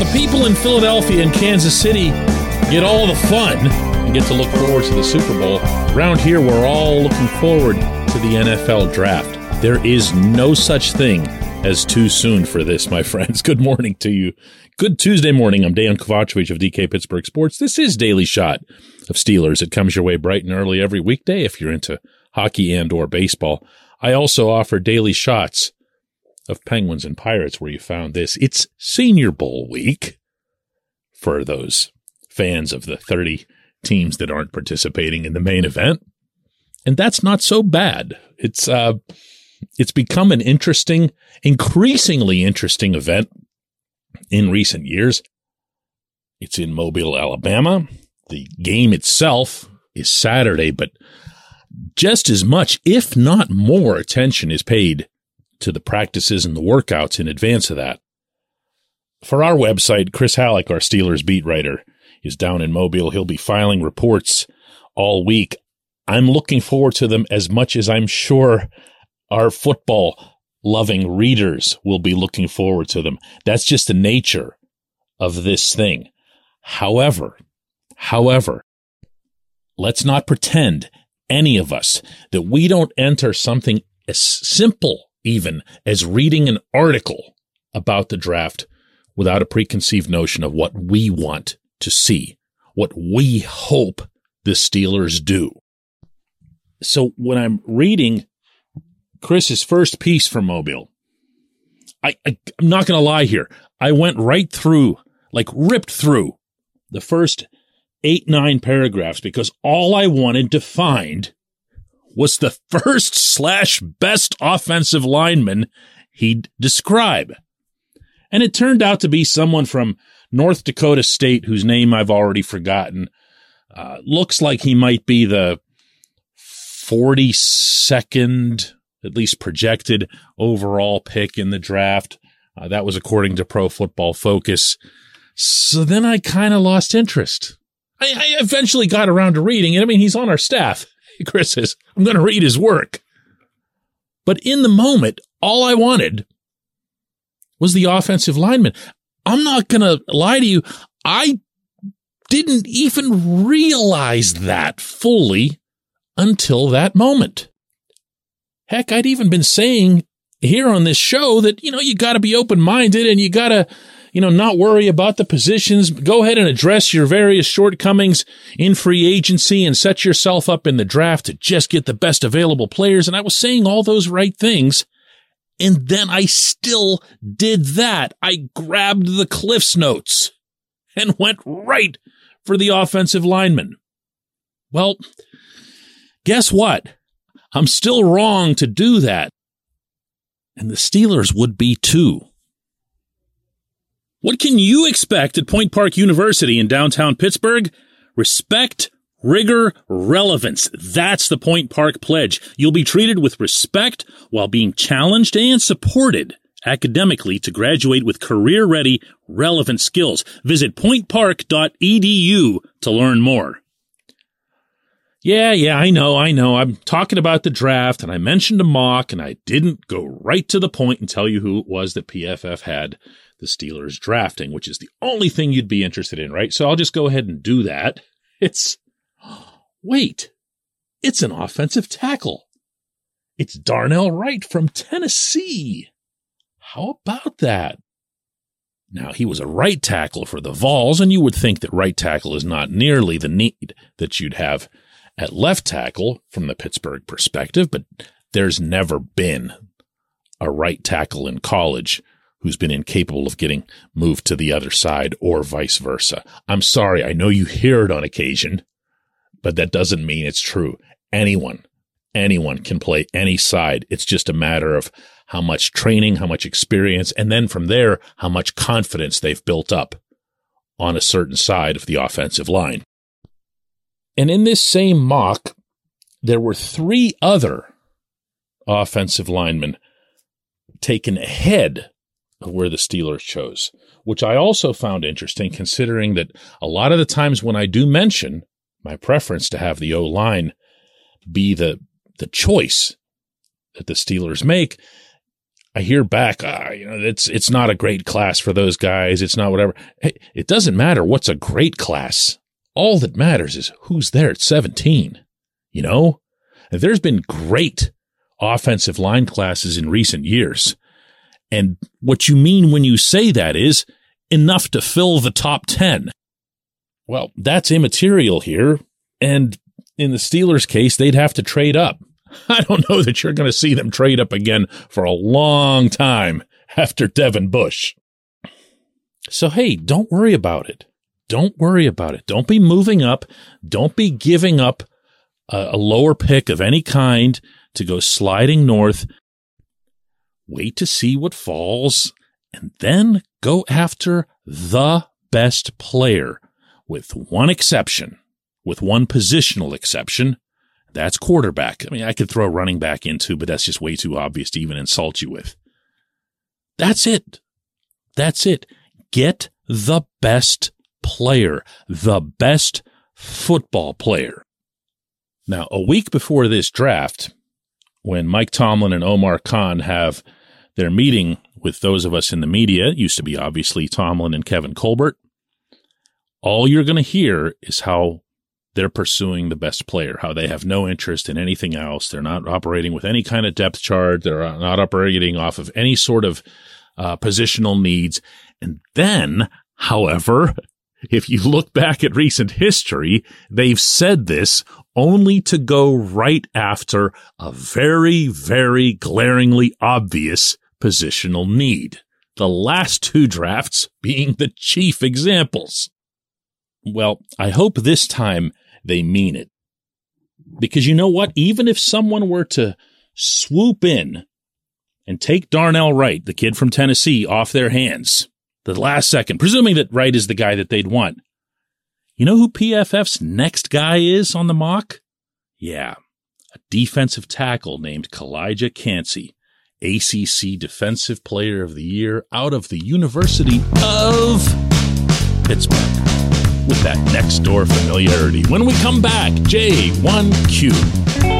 the people in Philadelphia and Kansas City get all the fun and get to look forward to the Super Bowl, around here we're all looking forward to the NFL draft. There is no such thing as too soon for this, my friends. Good morning to you. Good Tuesday morning. I'm Dejan Kovacevic of DK Pittsburgh Sports. This is Daily Shot of Steelers. It comes your way bright and early every weekday if you're into hockey and or baseball. I also offer daily shots of Penguins and Pirates where you found this. It's Senior Bowl week for those fans of the 30 teams that aren't participating in the main event. And that's not so bad. It's uh it's become an interesting, increasingly interesting event in recent years. It's in Mobile, Alabama. The game itself is Saturday, but just as much, if not more attention is paid to the practices and the workouts in advance of that. For our website, Chris Halleck, our Steelers beat writer, is down in Mobile. He'll be filing reports all week. I'm looking forward to them as much as I'm sure our football loving readers will be looking forward to them. That's just the nature of this thing. However, however, let's not pretend any of us that we don't enter something as simple even as reading an article about the draft without a preconceived notion of what we want to see, what we hope the Steelers do. So when I'm reading Chris's first piece from Mobile, I, I I'm not going to lie here. I went right through, like ripped through the first eight, nine paragraphs because all I wanted to find was the first slash best offensive lineman he'd describe. And it turned out to be someone from North Dakota State whose name I've already forgotten. Uh, looks like he might be the 42nd, at least projected overall pick in the draft. Uh, that was according to Pro Football Focus. So then I kind of lost interest. I, I, eventually got around to reading it. I mean, he's on our staff. Chris says, I'm going to read his work. But in the moment, all I wanted was the offensive lineman. I'm not going to lie to you. I didn't even realize that fully until that moment. Heck, I'd even been saying here on this show that, you know, you got to be open minded and you got to you know, not worry about the positions. Go ahead and address your various shortcomings in free agency and set yourself up in the draft to just get the best available players. And I was saying all those right things. And then I still did that. I grabbed the Cliffs notes and went right for the offensive lineman. Well, guess what? I'm still wrong to do that. And the Steelers would be too. What can you expect at Point Park University in downtown Pittsburgh? Respect, rigor, relevance. That's the Point Park pledge. You'll be treated with respect while being challenged and supported academically to graduate with career ready, relevant skills. Visit pointpark.edu to learn more. Yeah, yeah, I know, I know. I'm talking about the draft and I mentioned a mock and I didn't go right to the point and tell you who it was that PFF had the Steelers drafting, which is the only thing you'd be interested in, right? So I'll just go ahead and do that. It's, wait, it's an offensive tackle. It's Darnell Wright from Tennessee. How about that? Now, he was a right tackle for the Vols, and you would think that right tackle is not nearly the need that you'd have at left tackle from the Pittsburgh perspective, but there's never been a right tackle in college who's been incapable of getting moved to the other side or vice versa. I'm sorry. I know you hear it on occasion, but that doesn't mean it's true. Anyone, anyone can play any side. It's just a matter of how much training, how much experience, and then from there, how much confidence they've built up on a certain side of the offensive line. And in this same mock, there were three other offensive linemen taken ahead where the Steelers chose, which I also found interesting considering that a lot of the times when I do mention my preference to have the O line be the, the choice that the Steelers make, I hear back, ah, you know, it's it's not a great class for those guys. It's not whatever. Hey, it doesn't matter what's a great class. All that matters is who's there at 17. You know, there's been great offensive line classes in recent years. And what you mean when you say that is enough to fill the top 10. Well, that's immaterial here. And in the Steelers' case, they'd have to trade up. I don't know that you're going to see them trade up again for a long time after Devin Bush. So, hey, don't worry about it. Don't worry about it. Don't be moving up. Don't be giving up a, a lower pick of any kind to go sliding north. Wait to see what falls and then go after the best player with one exception, with one positional exception. That's quarterback. I mean, I could throw a running back into, but that's just way too obvious to even insult you with. That's it. That's it. Get the best player, the best football player. Now, a week before this draft, when Mike Tomlin and Omar Khan have their meeting with those of us in the media, used to be obviously Tomlin and Kevin Colbert, all you're going to hear is how they're pursuing the best player, how they have no interest in anything else. They're not operating with any kind of depth chart. They're not operating off of any sort of uh, positional needs. And then, however, if you look back at recent history, they've said this only to go right after a very, very glaringly obvious positional need. The last two drafts being the chief examples. Well, I hope this time they mean it. Because you know what? Even if someone were to swoop in and take Darnell Wright, the kid from Tennessee, off their hands, the last second, presuming that Wright is the guy that they'd want, you know who PFF's next guy is on the mock? Yeah, a defensive tackle named Calijah Kancey, ACC Defensive Player of the Year out of the University of Pittsburgh with that next door familiarity. When we come back, J1Q.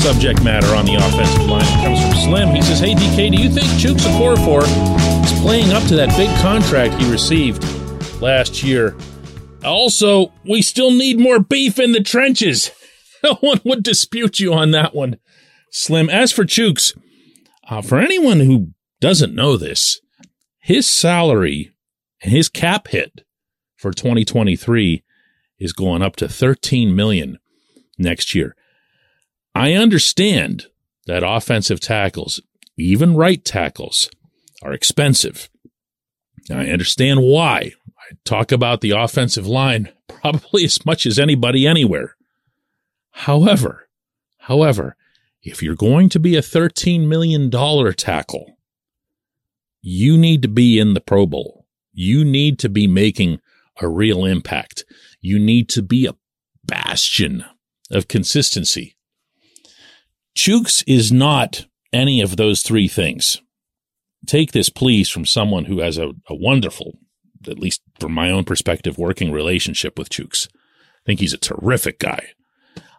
Subject matter on the offensive line. It comes from Slim. He says, Hey, DK, do you think Chuks Okorafor is playing up to that big contract he received last year? Also, we still need more beef in the trenches. No one would dispute you on that one, Slim. As for Chuks, uh, for anyone who doesn't know this, his salary and his cap hit for 2023 is going up to 13 million next year. I understand that offensive tackles, even right tackles, are expensive. I understand why. I talk about the offensive line probably as much as anybody anywhere. However, however, if you're going to be a $13 million tackle, you need to be in the Pro Bowl. You need to be making a real impact. You need to be a bastion of consistency. Chuks is not any of those three things. Take this, please, from someone who has a, a wonderful, at least from my own perspective, working relationship with Chuks. I think he's a terrific guy.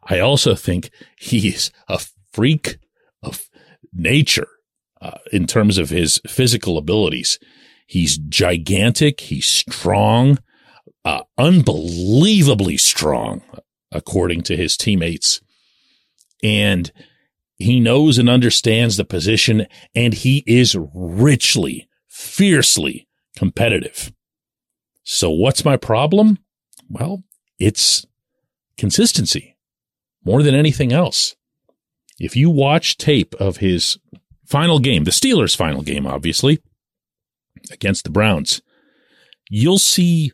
I also think he's a freak of nature uh, in terms of his physical abilities. He's gigantic. He's strong, uh, unbelievably strong, according to his teammates. And he knows and understands the position and he is richly, fiercely competitive. So what's my problem? Well, it's consistency more than anything else. If you watch tape of his final game, the Steelers' final game, obviously, against the Browns, you'll see,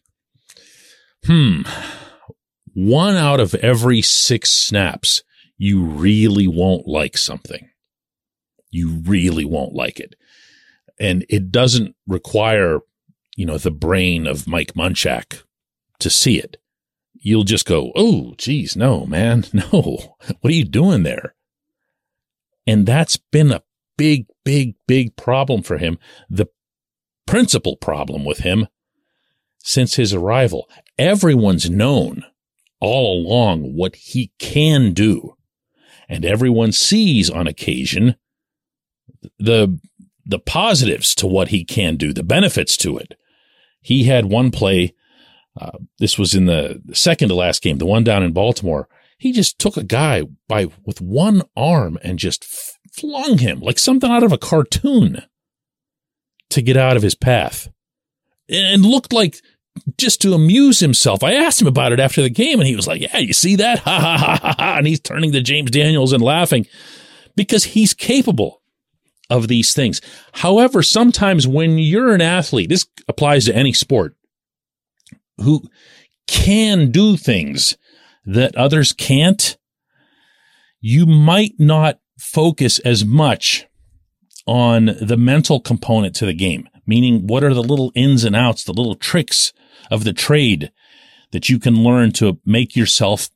hmm, one out of every six snaps, you really won't like something. You really won't like it. And it doesn't require, you know, the brain of Mike Munchak to see it. You'll just go, Oh, geez, no, man, no. What are you doing there? And that's been a big, big, big problem for him. The principal problem with him since his arrival. Everyone's known all along what he can do. And everyone sees on occasion the, the positives to what he can do, the benefits to it. He had one play. Uh, this was in the second to last game, the one down in Baltimore. He just took a guy by with one arm and just flung him like something out of a cartoon to get out of his path and looked like just to amuse himself. I asked him about it after the game and he was like, yeah, you see that? Ha ha ha ha ha. And he's turning to James Daniels and laughing because he's capable of these things. However, sometimes when you're an athlete, this applies to any sport who can do things that others can't, you might not focus as much on the mental component to the game, meaning what are the little ins and outs, the little tricks of the trade that you can learn to make yourself,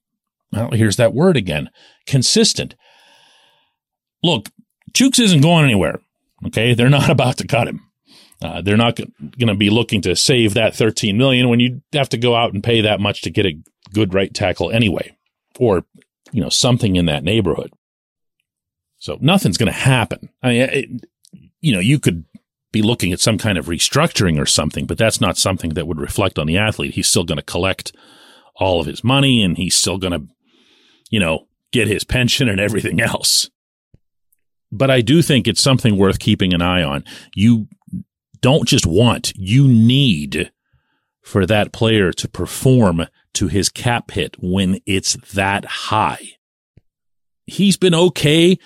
well, here's that word again, consistent. Look, Chuks isn't going anywhere. Okay. They're not about to cut him. Uh, they're not going to be looking to save that 13 million when you have to go out and pay that much to get a good right tackle anyway, or, you know, something in that neighborhood. So nothing's going to happen. I mean, it, you know, you could be looking at some kind of restructuring or something, but that's not something that would reflect on the athlete. He's still going to collect all of his money and he's still going to, you know, get his pension and everything else. But I do think it's something worth keeping an eye on. You don't just want, you need for that player to perform to his cap hit when it's that high. He's been okay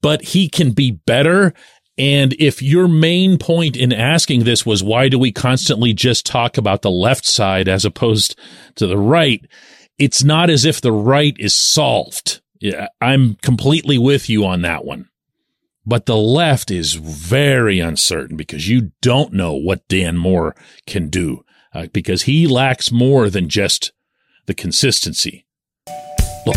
but he can be better. And if your main point in asking this was why do we constantly just talk about the left side as opposed to the right, it's not as if the right is solved. Yeah, I'm completely with you on that one. But the left is very uncertain because you don't know what Dan Moore can do uh, because he lacks more than just the consistency. Look,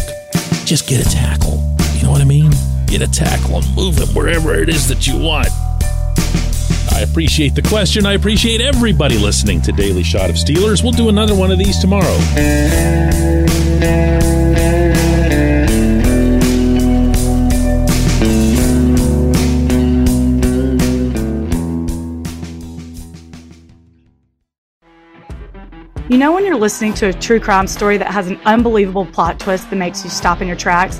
just get a tackle. You know what I mean? Get a tackle and move him wherever it is that you want. I appreciate the question. I appreciate everybody listening to Daily Shot of Steelers. We'll do another one of these tomorrow. You know, when you're listening to a true crime story that has an unbelievable plot twist that makes you stop in your tracks?